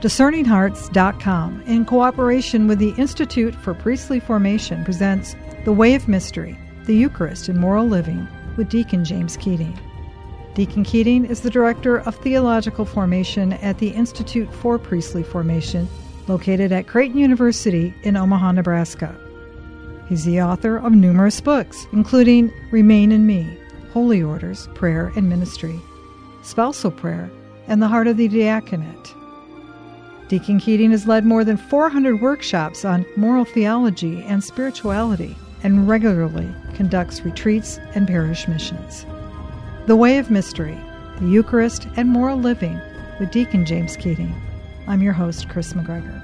DiscerningHearts.com, in cooperation with the Institute for Priestly Formation, presents The Way of Mystery, the Eucharist in Moral Living, with Deacon James Keating. Deacon Keating is the Director of Theological Formation at the Institute for Priestly Formation, located at Creighton University in Omaha, Nebraska. He's the author of numerous books, including Remain in Me, Holy Orders, Prayer and Ministry, Spousal Prayer, and The Heart of the Diaconate. Deacon Keating has led more than 400 workshops on moral theology and spirituality and regularly conducts retreats and parish missions. The Way of Mystery, the Eucharist, and Moral Living with Deacon James Keating. I'm your host, Chris McGregor.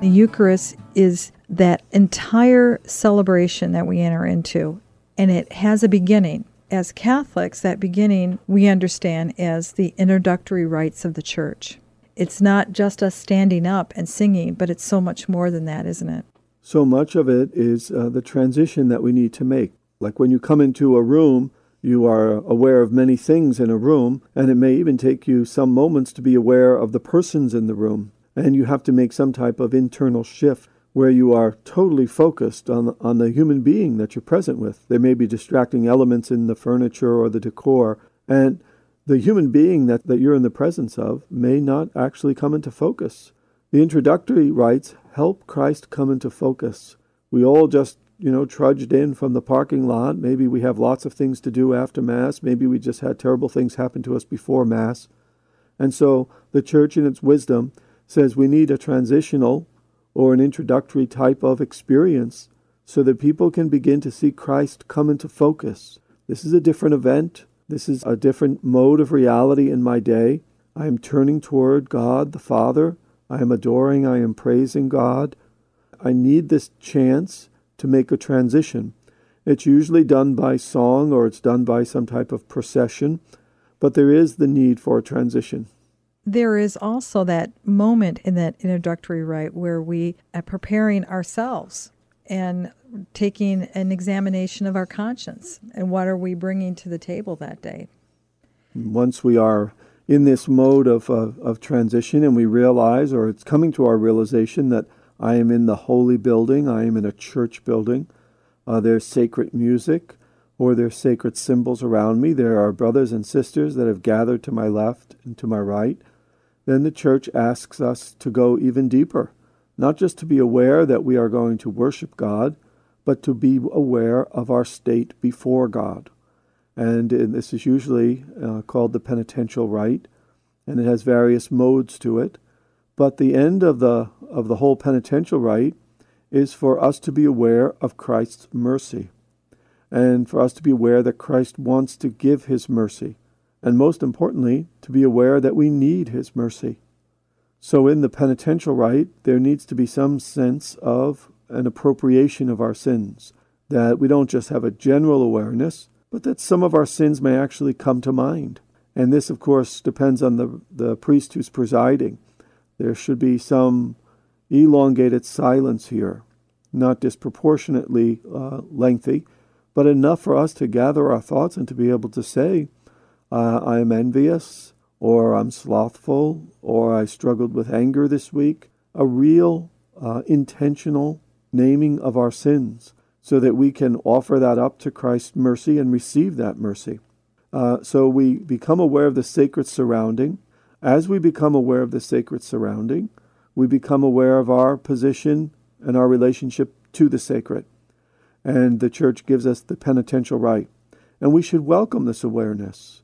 The Eucharist is that entire celebration that we enter into, and it has a beginning as Catholics, that beginning we understand as the introductory rites of the church. It's not just us standing up and singing, but it's so much more than that, isn't it? So much of it is uh, the transition that we need to make. Like when you come into a room, you are aware of many things in a room, and it may even take you some moments to be aware of the persons in the room. And you have to make some type of internal shift where you are totally focused on, on the human being that you're present with. There may be distracting elements in the furniture or the decor, and the human being that, that you're in the presence of may not actually come into focus. The introductory rites help Christ come into focus. We all just, you know, trudged in from the parking lot. Maybe we have lots of things to do after Mass. Maybe we just had terrible things happen to us before Mass. And so the church, in its wisdom, says we need a transitional or an introductory type of experience so that people can begin to see Christ come into focus. This is a different event. This is a different mode of reality in my day. I am turning toward God the Father. I am adoring, I am praising God. I need this chance to make a transition. It's usually done by song or it's done by some type of procession, but there is the need for a transition there is also that moment in that introductory rite where we are preparing ourselves and taking an examination of our conscience and what are we bringing to the table that day. Once we are in this mode of, of, of transition and we realize, or it's coming to our realization, that I am in the holy building, I am in a church building, uh, there's sacred music or there's sacred symbols around me. There are brothers and sisters that have gathered to my left and to my right. Then the church asks us to go even deeper, not just to be aware that we are going to worship God, but to be aware of our state before God. And this is usually uh, called the penitential rite, and it has various modes to it. But the end of the of the whole penitential rite is for us to be aware of Christ's mercy, and for us to be aware that Christ wants to give His mercy and most importantly, to be aware that we need His mercy. So, in the penitential rite, there needs to be some sense of an appropriation of our sins, that we don't just have a general awareness, but that some of our sins may actually come to mind. And this, of course, depends on the, the priest who's presiding. There should be some elongated silence here, not disproportionately uh, lengthy, but enough for us to gather our thoughts and to be able to say, uh, I am envious, or I'm slothful, or I struggled with anger this week. A real uh, intentional naming of our sins so that we can offer that up to Christ's mercy and receive that mercy. Uh, so we become aware of the sacred surrounding. As we become aware of the sacred surrounding, we become aware of our position and our relationship to the sacred. And the church gives us the penitential rite. And we should welcome this awareness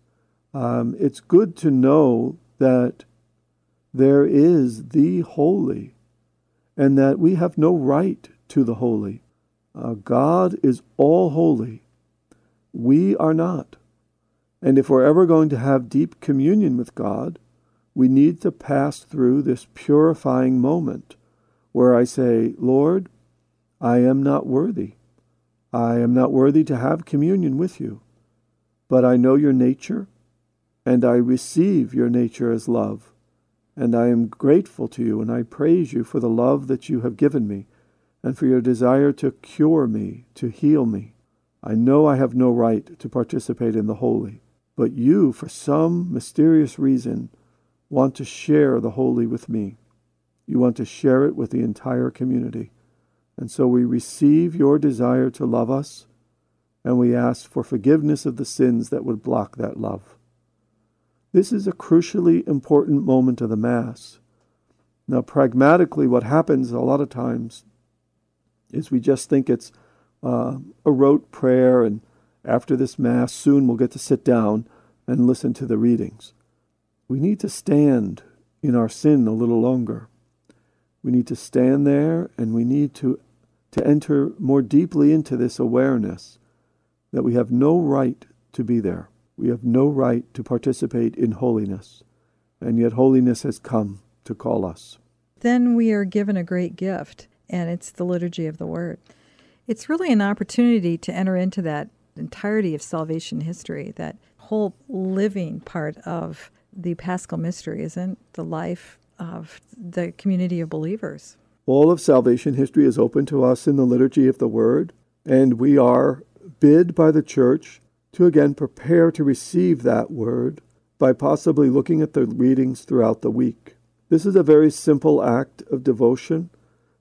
um, it's good to know that there is the holy and that we have no right to the holy. Uh, God is all holy. We are not. And if we're ever going to have deep communion with God, we need to pass through this purifying moment where I say, Lord, I am not worthy. I am not worthy to have communion with you. But I know your nature and I receive your nature as love. And I am grateful to you, and I praise you for the love that you have given me, and for your desire to cure me, to heal me. I know I have no right to participate in the holy, but you, for some mysterious reason, want to share the holy with me. You want to share it with the entire community. And so we receive your desire to love us, and we ask for forgiveness of the sins that would block that love. This is a crucially important moment of the Mass. Now, pragmatically, what happens a lot of times is we just think it's uh, a rote prayer, and after this Mass, soon we'll get to sit down and listen to the readings. We need to stand in our sin a little longer. We need to stand there and we need to, to enter more deeply into this awareness that we have no right to be there. We have no right to participate in holiness. And yet, holiness has come to call us. Then we are given a great gift, and it's the liturgy of the Word. It's really an opportunity to enter into that entirety of salvation history, that whole living part of the paschal mystery, isn't the life of the community of believers? All of salvation history is open to us in the liturgy of the Word, and we are bid by the Church to again prepare to receive that Word by possibly looking at the readings throughout the week. This is a very simple act of devotion,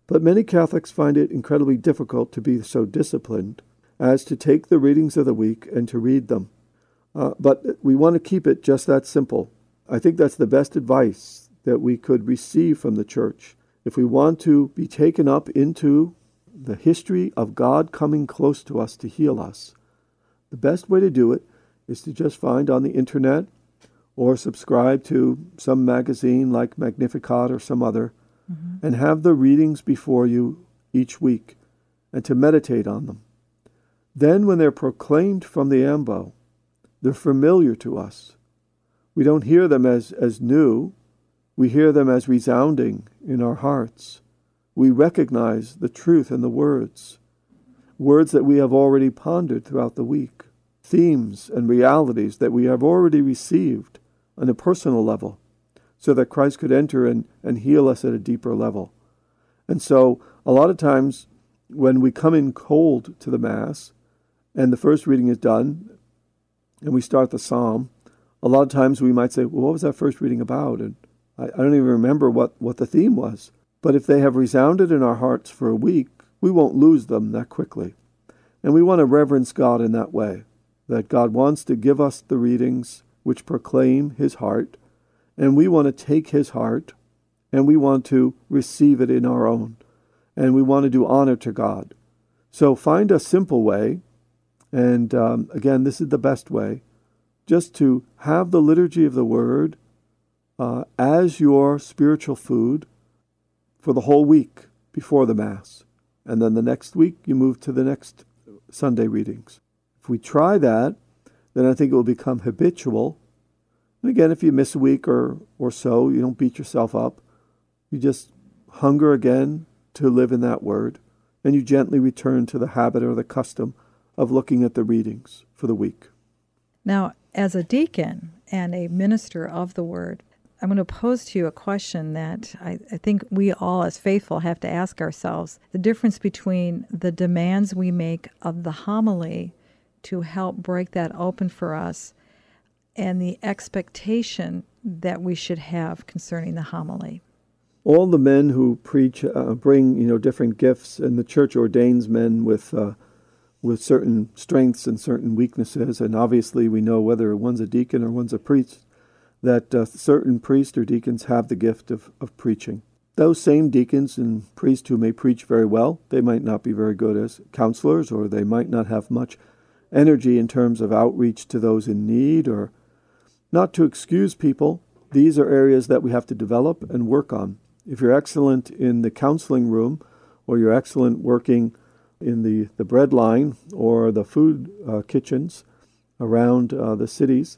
but many Catholics find it incredibly difficult to be so disciplined as to take the readings of the week and to read them. Uh, but we want to keep it just that simple. I think that's the best advice that we could receive from the church. If we want to be taken up into the history of God coming close to us to heal us, the best way to do it is to just find on the internet or subscribe to some magazine like Magnificat or some other mm-hmm. and have the readings before you each week and to meditate on them. Then, when they're proclaimed from the ambo, they're familiar to us. We don't hear them as, as new, we hear them as resounding in our hearts. We recognize the truth in the words, words that we have already pondered throughout the week, themes and realities that we have already received on a personal level, so that Christ could enter and, and heal us at a deeper level. And so, a lot of times, when we come in cold to the Mass, and the first reading is done, and we start the psalm, a lot of times we might say, well, what was that first reading about? And I, I don't even remember what, what the theme was. But if they have resounded in our hearts for a week, we won't lose them that quickly. And we want to reverence God in that way, that God wants to give us the readings which proclaim His heart, and we want to take His heart and we want to receive it in our own, and we want to do honor to God. So find a simple way and um, again, this is the best way just to have the liturgy of the Word uh, as your spiritual food for the whole week before the Mass. And then the next week, you move to the next Sunday readings. If we try that, then I think it will become habitual. And again, if you miss a week or, or so, you don't beat yourself up. You just hunger again to live in that Word, and you gently return to the habit or the custom of looking at the readings for the week. Now, as a deacon and a minister of the word, I'm going to pose to you a question that I, I, think we all, as faithful, have to ask ourselves the difference between the demands we make of the homily to help break that open for us and the expectation that we should have concerning the homily. All the men who preach uh, bring, you know, different gifts, and the church ordains men with uh, with certain strengths and certain weaknesses. And obviously, we know whether one's a deacon or one's a priest, that uh, certain priests or deacons have the gift of, of preaching. Those same deacons and priests who may preach very well, they might not be very good as counselors, or they might not have much energy in terms of outreach to those in need, or not to excuse people. These are areas that we have to develop and work on. If you're excellent in the counseling room, or you're excellent working in the, the bread line or the food uh, kitchens around uh, the cities.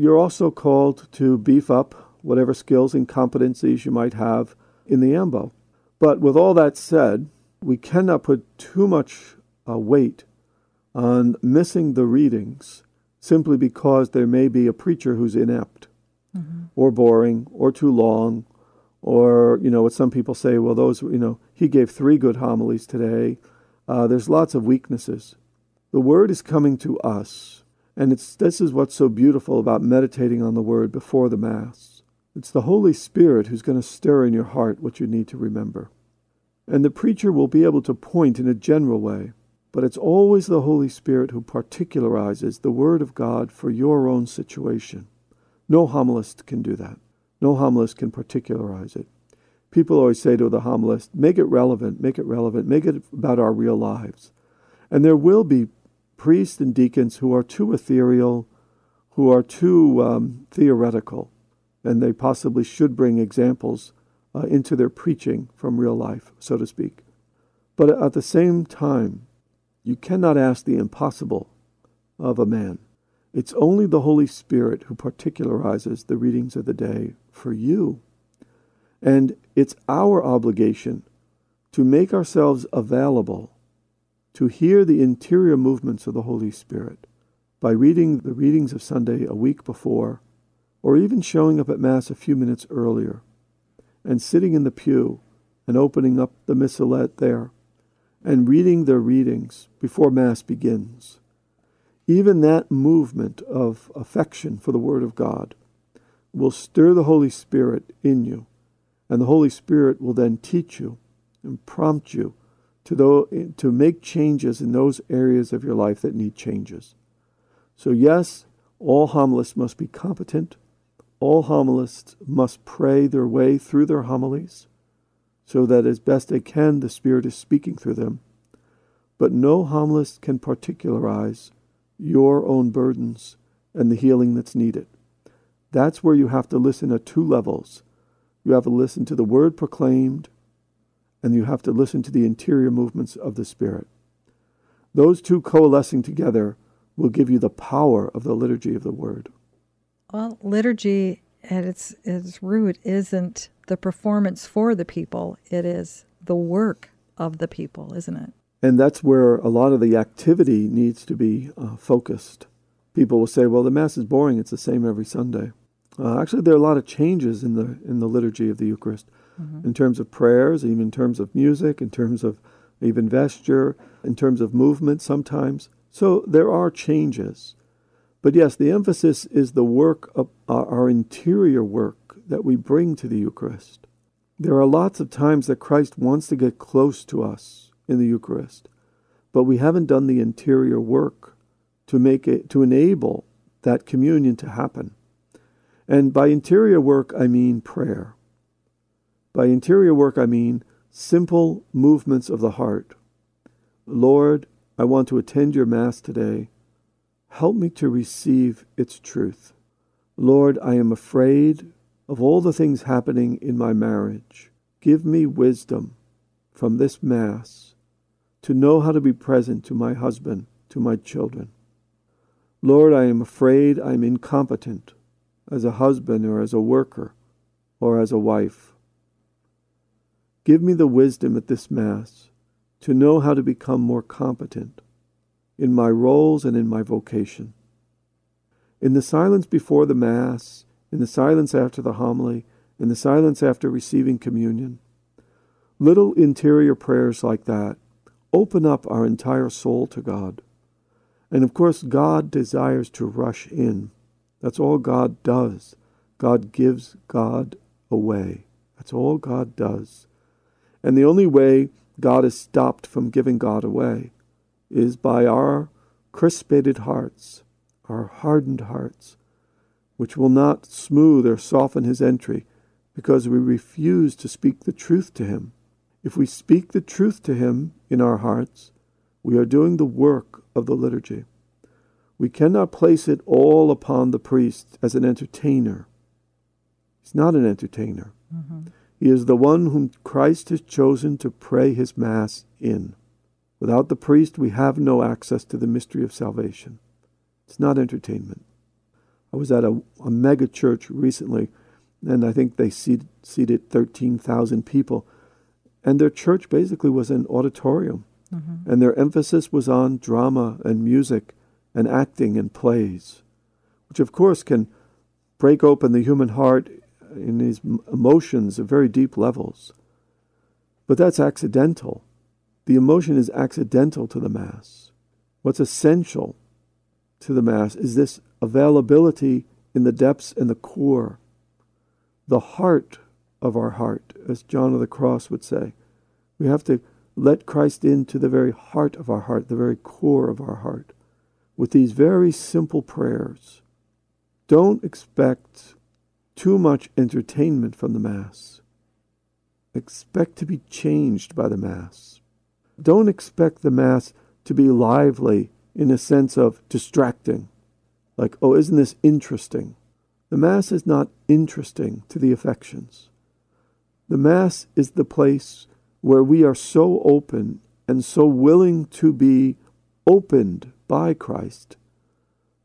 You're also called to beef up whatever skills and competencies you might have in the AMBO. But with all that said, we cannot put too much uh, weight on missing the readings simply because there may be a preacher who's inept mm-hmm. or boring or too long or you know what some people say well those you know he gave three good homilies today uh, there's lots of weaknesses. The word is coming to us, And it's, this is what's so beautiful about meditating on the Word before the Mass. It's the Holy Spirit who's going to stir in your heart what you need to remember. And the preacher will be able to point in a general way, but it's always the Holy Spirit who particularizes the Word of God for your own situation. No homilist can do that. No homilist can particularize it. People always say to the homilist, make it relevant, make it relevant, make it about our real lives. And there will be priests and deacons who are too ethereal, who are too um, theoretical, and they possibly should bring examples uh, into their preaching from real life, so to speak. But at the same time, you cannot ask the impossible of a man. It's only the Holy Spirit who particularizes the readings of the day for you. And it's our obligation to make ourselves available to hear the interior movements of the Holy Spirit by reading the readings of Sunday a week before, or even showing up at Mass a few minutes earlier, and sitting in the pew and opening up the missalette there, and reading their readings before Mass begins. Even that movement of affection for the Word of God will stir the Holy Spirit in you, and the Holy Spirit will then teach you and prompt you to, to make changes in those areas of your life that need changes. So, yes, all homilists must be competent. All homilists must pray their way through their homilies so that as best they can, the Spirit is speaking through them. But no homilist can particularize your own burdens and the healing that's needed. That's where you have to listen at two levels. You have to listen to the word proclaimed and you have to listen to the interior movements of the Spirit. Those two coalescing together will give you the power of the liturgy of the Word. Well, liturgy at its, its root isn't the performance for the people, it is the work of the people, isn't it? And that's where a lot of the activity needs to be uh, focused. People will say, well, the Mass is boring, it's the same every Sunday. Uh, actually, there are a lot of changes in the, in the liturgy of the Eucharist mm-hmm. in terms of prayers, even in terms of music, in terms of even vesture, in terms of movement sometimes. So there are changes. But yes, the emphasis is the work of our interior work that we bring to the Eucharist. There are lots of times that Christ wants to get close to us in the Eucharist, but we haven't done the interior work to make it to enable that communion to happen. And by interior work I mean prayer. By interior work, I mean simple movements of the heart. Lord, I want to attend your Mass today. Help me to receive its truth. Lord, I am afraid of all the things happening in my marriage. Give me wisdom from this Mass to know how to be present to my husband, to my children. Lord, I am afraid I'm incompetent as a husband or as a worker or as a wife. Give me the wisdom at this Mass to know how to become more competent in my roles and in my vocation. In the silence before the Mass, in the silence after the homily, in the silence after receiving communion, little interior prayers like that open up our entire soul to God. And of course, God desires to rush in. That's all God does. God gives God away. That's all God does. And the only way God is stopped from giving God away is by our crispated hearts, our hardened hearts, which will not smooth or soften his entry because we refuse to speak the truth to him. If we speak the truth to him in our hearts, we are doing the work of the liturgy. We cannot place it all upon the priest as an entertainer. He's not an entertainer. He is the one whom Christ has chosen to pray his Mass in. Without the priest, we have no access to the mystery of salvation. It's not entertainment. I was at a, a mega church recently, and I think they seat, seated 13,000 people. And their church basically was an auditorium. Mm-hmm. And their emphasis was on drama and music and acting and plays, which of course can break open the human heart in these emotions at very deep levels. But that's accidental. The emotion is accidental to the Mass. What's essential to the Mass is this availability in the depths and the core, the heart of our heart, as John of the Cross would say. We have to let Christ into the very heart of our heart, the very core of our heart, with these very simple prayers. Don't expect too much entertainment from the Mass. Expect to be changed by the Mass. Don't expect the Mass to be lively in a sense of distracting. Like, oh, isn't this interesting? The Mass is not interesting to the affections. The Mass is the place where we are so open and so willing to be opened by Christ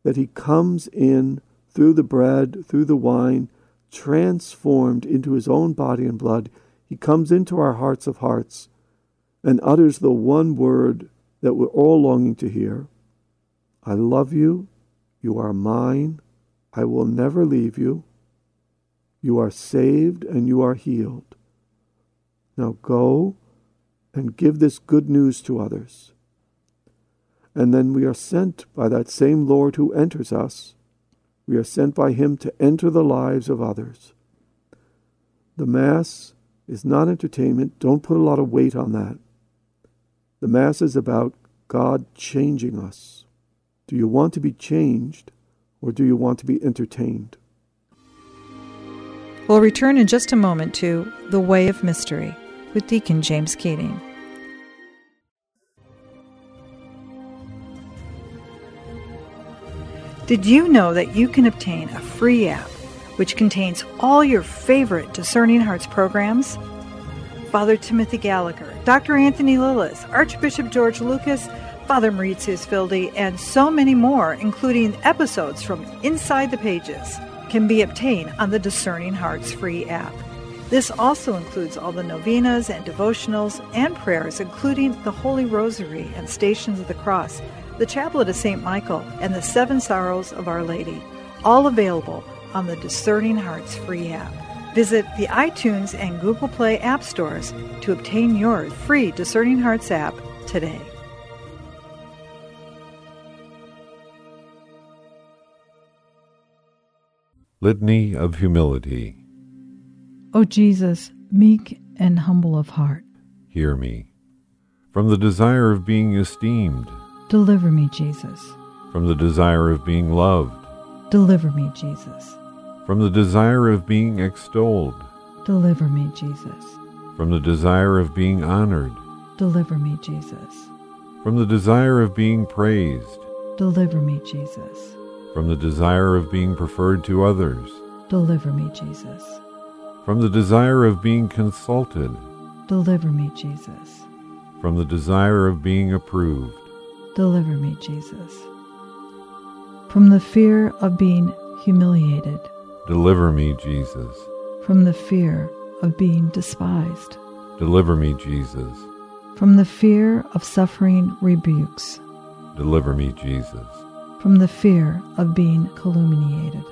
that He comes in through the bread, through the wine, transformed into His own body and blood. He comes into our hearts of hearts and utters the one word that we're all longing to hear I love you. You are mine. I will never leave you. You are saved and you are healed. Now go and give this good news to others. And then we are sent by that same Lord who enters us. We are sent by him to enter the lives of others. The Mass is not entertainment. Don't put a lot of weight on that. The Mass is about God changing us. Do you want to be changed or do you want to be entertained? We'll return in just a moment to The Way of Mystery with Deacon James Keating. Did you know that you can obtain a free app which contains all your favorite Discerning Hearts programs? Father Timothy Gallagher, Dr. Anthony Lilles, Archbishop George Lucas, Father Maurizio Fildi, and so many more, including episodes from Inside the Pages, can be obtained on the Discerning Hearts free app. This also includes all the novenas and devotionals and prayers, including the Holy Rosary and Stations of the Cross, the Chaplet of St. Michael, and the Seven Sorrows of Our Lady, all available on the Discerning Hearts free app. Visit the iTunes and Google Play app stores to obtain your free Discerning Hearts app today. Litany of Humility O Jesus, meek and humble of heart, hear me. From the desire of being esteemed, deliver me, Jesus. From the desire of being loved, deliver me, Jesus. From the desire of being extolled, deliver me, Jesus. From the desire of being honored, deliver me, Jesus. From the desire of being praised, deliver me, Jesus. From the desire of being preferred to others, deliver me, Jesus. From the desire of being consulted, deliver me, Jesus. From the desire of being approved, deliver me, Jesus. From the fear of being humiliated, deliver me, Jesus. From the fear of being despised, deliver me, Jesus. From the fear of suffering rebukes, deliver me, Jesus. From the fear of being calumniated,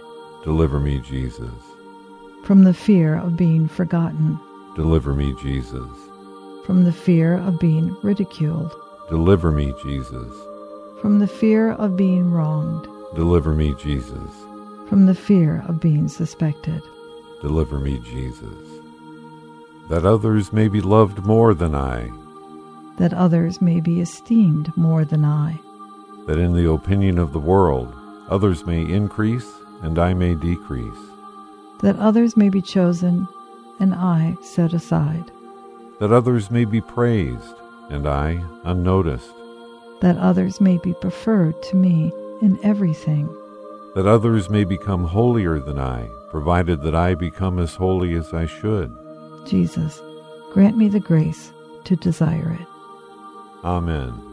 deliver me, Jesus from the fear of being forgotten. Deliver me, Jesus. From the fear of being ridiculed. Deliver me, Jesus. From the fear of being wronged. Deliver me, Jesus. From the fear of being suspected. Deliver me, Jesus. That others may be loved more than I. That others may be esteemed more than I. That in the opinion of the world, others may increase and I may decrease that others may be chosen and I set aside. That others may be praised and I unnoticed. That others may be preferred to me in everything. That others may become holier than I, provided that I become as holy as I should. Jesus, grant me the grace to desire it. Amen.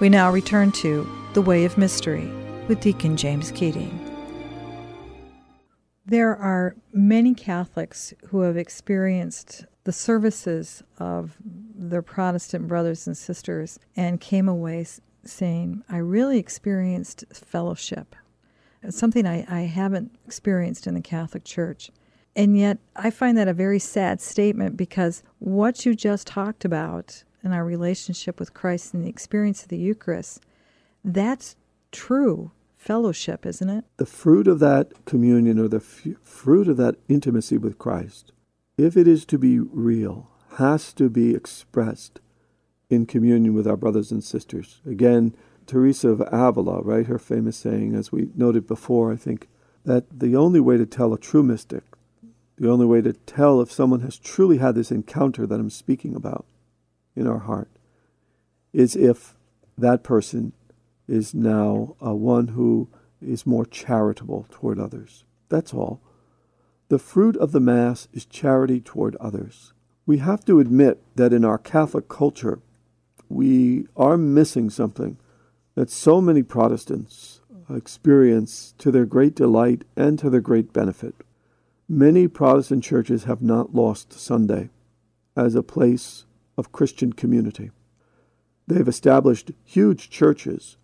We now return to The Way of Mystery with Deacon James Keating. There are many Catholics who have experienced the services of their Protestant brothers and sisters and came away saying, I really experienced fellowship. It's something I, I haven't experienced in the Catholic Church. And yet, I find that a very sad statement because what you just talked about in our relationship with Christ and the experience of the Eucharist, that's true fellowship, isn't it? The fruit of that communion or the f- fruit of that intimacy with Christ, if it is to be real, has to be expressed in communion with our brothers and sisters. Again, Teresa of Avila, right, her famous saying, as we noted before, I think, that the only way to tell a true mystic, the only way to tell if someone has truly had this encounter that I'm speaking about, in our heart is if that person is now uh, one who is more charitable toward others. That's all. The fruit of the Mass is charity toward others. We have to admit that in our Catholic culture, we are missing something that so many Protestants experience to their great delight and to their great benefit. Many Protestant churches have not lost Sunday as a place of Christian community. They've established huge churches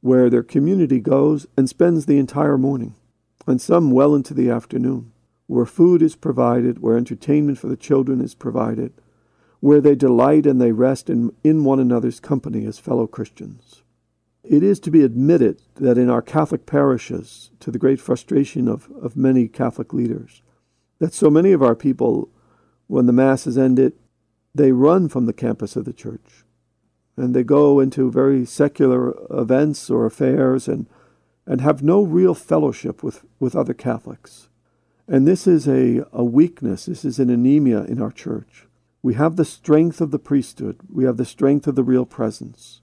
where their community goes and spends the entire morning, and some well into the afternoon, where food is provided, where entertainment for the children is provided, where they delight and they rest in, in one another's company as fellow Christians. It is to be admitted that in our Catholic parishes, to the great frustration of, of many Catholic leaders, that so many of our people, when the Mass is ended, they run from the campus of the church and they go into very secular events or affairs and, and have no real fellowship with, with other Catholics. And this is a, a weakness, this is an anemia in our church. We have the strength of the priesthood, we have the strength of the real presence,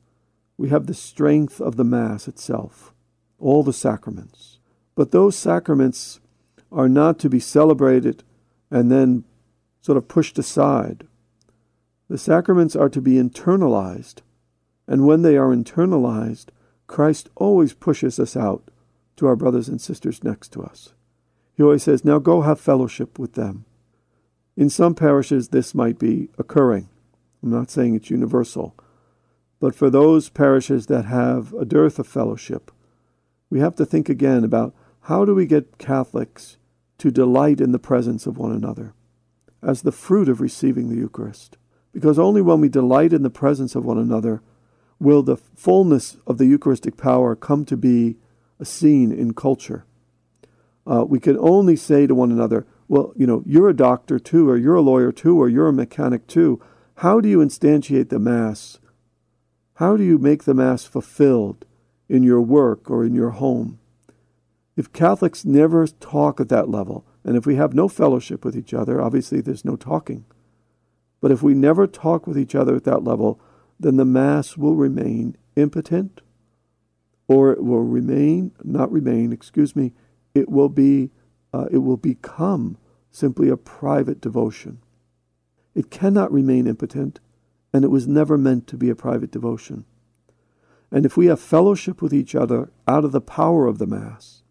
we have the strength of the Mass itself, all the sacraments. But those sacraments are not to be celebrated and then sort of pushed aside the sacraments are to be internalized, and when they are internalized, Christ always pushes us out to our brothers and sisters next to us. He always says, Now go have fellowship with them. In some parishes, this might be occurring. I'm not saying it's universal. But for those parishes that have a dearth of fellowship, we have to think again about how do we get Catholics to delight in the presence of one another as the fruit of receiving the Eucharist because only when we delight in the presence of one another will the fullness of the Eucharistic power come to be a scene in culture. Uh, we can only say to one another, well, you know, you're a doctor too, or you're a lawyer too, or you're a mechanic too. How do you instantiate the Mass? How do you make the Mass fulfilled in your work or in your home? If Catholics never talk at that level, and if we have no fellowship with each other, obviously there's no talking. But if we never talk with each other at that level, then the Mass will remain impotent, or it will remain, not remain, excuse me, it will be, uh, it will become simply a private devotion. It cannot remain impotent, and it was never meant to be a private devotion. And if we have fellowship with each other out of the power of the Mass,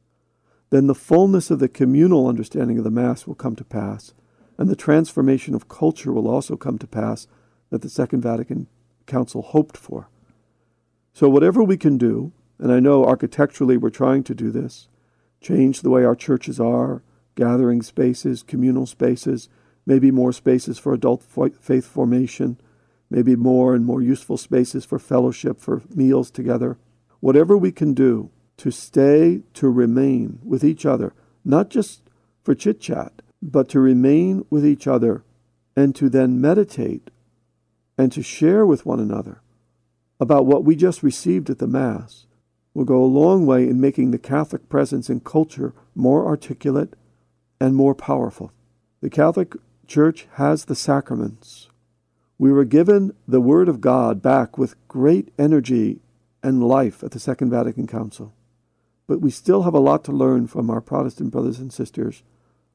then the fullness of the communal understanding of the Mass will come to pass, and the transformation of culture will also come to pass that the Second Vatican Council hoped for. So, whatever we can do, and I know architecturally we're trying to do this, change the way our churches are, gathering spaces, communal spaces, maybe more spaces for adult faith formation, maybe more and more useful spaces for fellowship, for meals together. Whatever we can do to stay, to remain with each other, not just for chit chat, but to remain with each other and to then meditate and to share with one another about what we just received at the Mass will go a long way in making the Catholic presence in culture more articulate and more powerful. The Catholic Church has the sacraments. We were given the Word of God back with great energy and life at the Second Vatican Council. But we still have a lot to learn from our Protestant brothers and sisters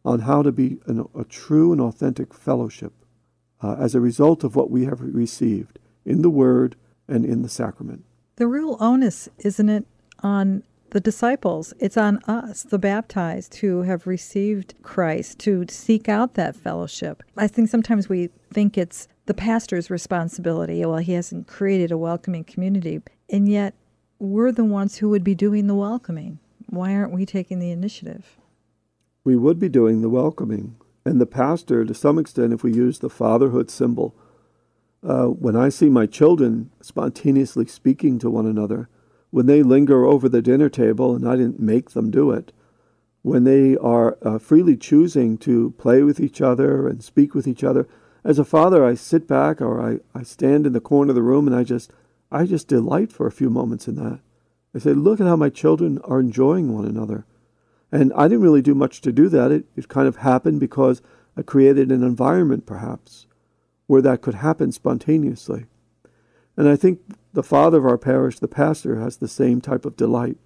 on how to be an, a true and authentic fellowship uh, as a result of what we have received in the Word and in the sacrament. The real onus, isn't it, on the disciples? It's on us, the baptized, who have received Christ, to seek out that fellowship. I think sometimes we think it's the pastor's responsibility. Well, he hasn't created a welcoming community. And yet, we're the ones who would be doing the welcoming. Why aren't we taking the initiative? We would be doing the welcoming. And the pastor, to some extent, if we use the fatherhood symbol, uh, when I see my children spontaneously speaking to one another, when they linger over the dinner table and I didn't make them do it, when they are uh, freely choosing to play with each other and speak with each other, as a father, I sit back or I, I stand in the corner of the room and I just I just delight for a few moments in that. I say, look at how my children are enjoying one another. And I didn't really do much to do that. It, it kind of happened because I created an environment, perhaps, where that could happen spontaneously. And I think the father of our parish, the pastor, has the same type of delight.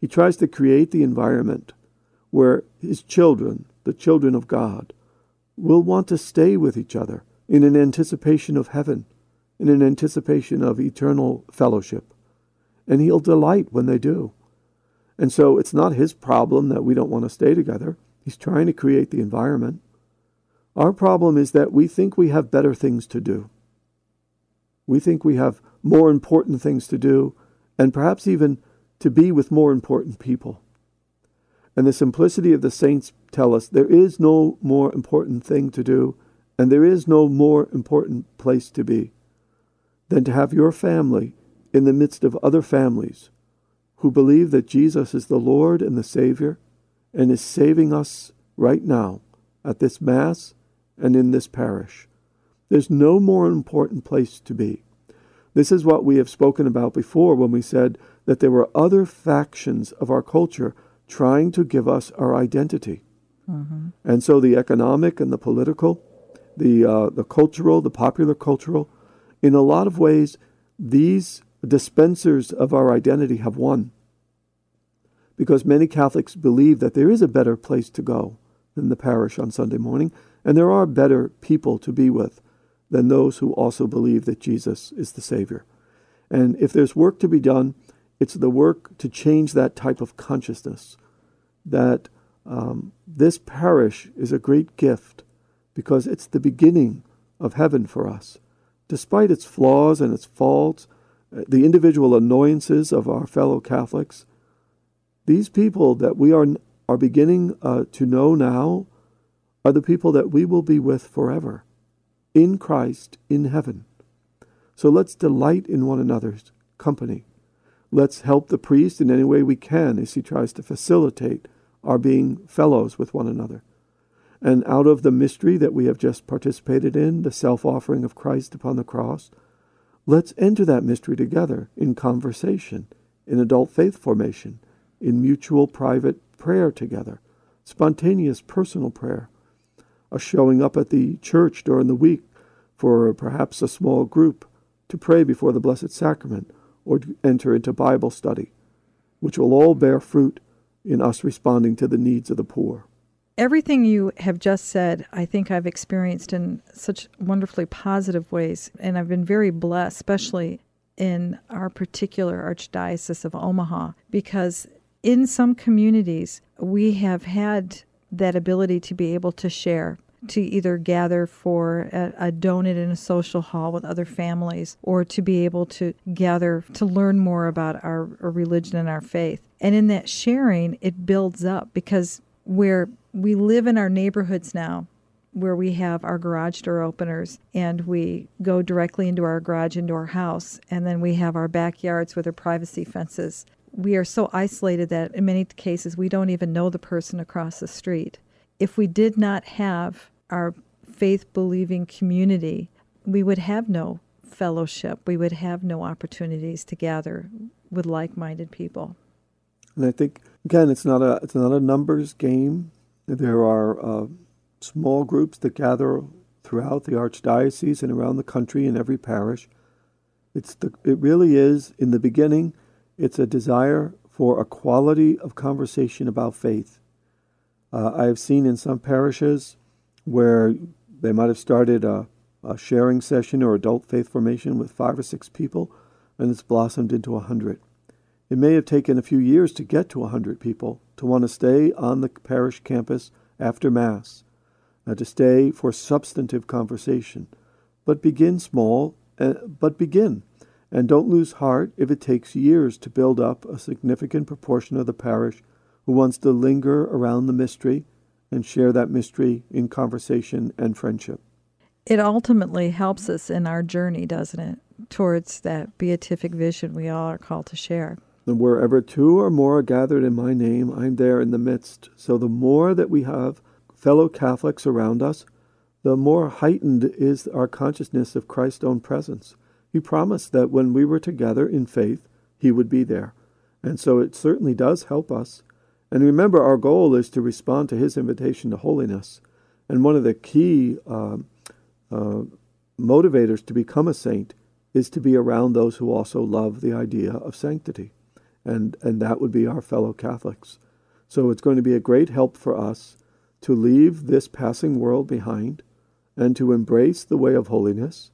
He tries to create the environment where his children, the children of God, will want to stay with each other in an anticipation of heaven, in an anticipation of eternal fellowship. And he'll delight when they do. And so it's not his problem that we don't want to stay together. He's trying to create the environment. Our problem is that we think we have better things to do. We think we have more important things to do, and perhaps even to be with more important people. And the simplicity of the saints tell us there is no more important thing to do, and there is no more important place to be than to have your family in the midst of other families who believe that Jesus is the Lord and the Savior and is saving us right now at this Mass and in this parish. There's no more important place to be. This is what we have spoken about before when we said that there were other factions of our culture trying to give us our identity. Mm-hmm. And so the economic and the political, the, uh, the cultural, the popular cultural, in a lot of ways, these dispensers of our identity have won. Because many Catholics believe that there is a better place to go than the parish on Sunday morning, and there are better people to be with than those who also believe that Jesus is the Savior. And if there's work to be done, it's the work to change that type of consciousness that um, this parish is a great gift because it's the beginning of heaven for us. Despite its flaws and its faults, the individual annoyances of our fellow Catholics, these people that we are, are beginning uh, to know now are the people that we will be with forever in Christ in heaven. So let's delight in one another's company. Let's help the priest in any way we can as he tries to facilitate our being fellows with one another. And out of the mystery that we have just participated in, the self offering of Christ upon the cross, let's enter that mystery together in conversation, in adult faith formation, in mutual private prayer together, spontaneous personal prayer, a showing up at the church during the week for perhaps a small group to pray before the Blessed Sacrament or to enter into Bible study, which will all bear fruit in us responding to the needs of the poor. Everything you have just said, I think I've experienced in such wonderfully positive ways, and I've been very blessed, especially in our particular Archdiocese of Omaha, because in some communities we have had that ability to be able to share to either gather for a, a, donut in a social hall with other families or to be able to gather to learn more about our, our religion and our faith. And in that sharing, it builds up because where we live in our neighborhoods now, where we have our garage door openers and we go directly into our garage, into our house, and then we have our backyards with our privacy fences. We are so isolated that in many cases we don't even know the person across the street. If we did not have our faith believing community, we would have no fellowship. We would have no opportunities to gather with like-minded people. And I think again, it's not a it's not a numbers game. There are uh, small groups that gather throughout the archdiocese and around the country in every parish. It's the it really is in the beginning. It's a desire for a quality of conversation about faith. Uh, I have seen in some parishes where they might have started a, a sharing session or adult faith formation with five or six people, and it's blossomed into a hundred. It may have taken a few years to get to a hundred people to want to stay on the parish campus after Mass, uh, to stay for substantive conversation. But begin small, uh, but begin. And don't lose heart if it takes years to build up a significant proportion of the parish who wants to linger around the mystery and share that mystery in conversation and friendship. It ultimately helps us in our journey, doesn't it, towards that beatific vision we all are called to share. And wherever two or more are gathered in my name, I'm there in the midst. So the more that we have fellow Catholics around us, the more heightened is our consciousness of Christ's own presence. He promised that when we were together in faith, He would be there. And so it certainly does help us. And remember, our goal is to respond to His invitation to holiness. And one of the key uh, uh, motivators to become a saint is to be around those who also love the idea of sanctity. And, and that would be our fellow Catholics. So it's going to be a great help for us to leave this passing world behind and to embrace the way of holiness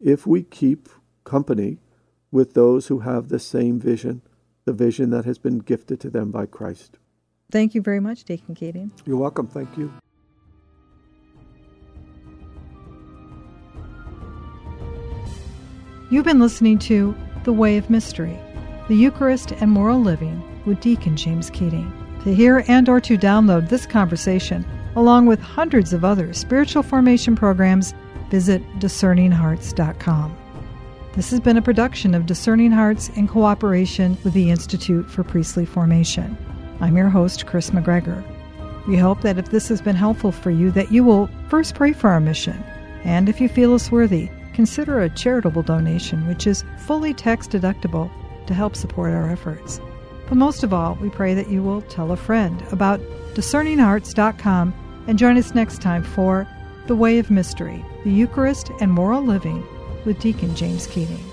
if we keep company with those who have the same vision, the vision that has been gifted to them by Christ. Thank you very much, Deacon Keating. You're welcome. Thank you. You've been listening to The Way of Mystery, the Eucharist and Moral Living with Deacon James Keating. To hear and or to download this conversation, along with hundreds of other spiritual formation programs, visit discerninghearts.com. This has been a production of Discerning Hearts in cooperation with the Institute for Priestly Formation. I'm your host, Kris McGregor. We hope that if this has been helpful for you, that you will first pray for our mission, and if you feel us worthy, consider a charitable donation, which is fully tax deductible to help support our efforts. But most of all, we pray that you will tell a friend about discerninghearts.com and join us next time for The Way of Mystery, the Eucharist and Moral Living with Deacon James Keating.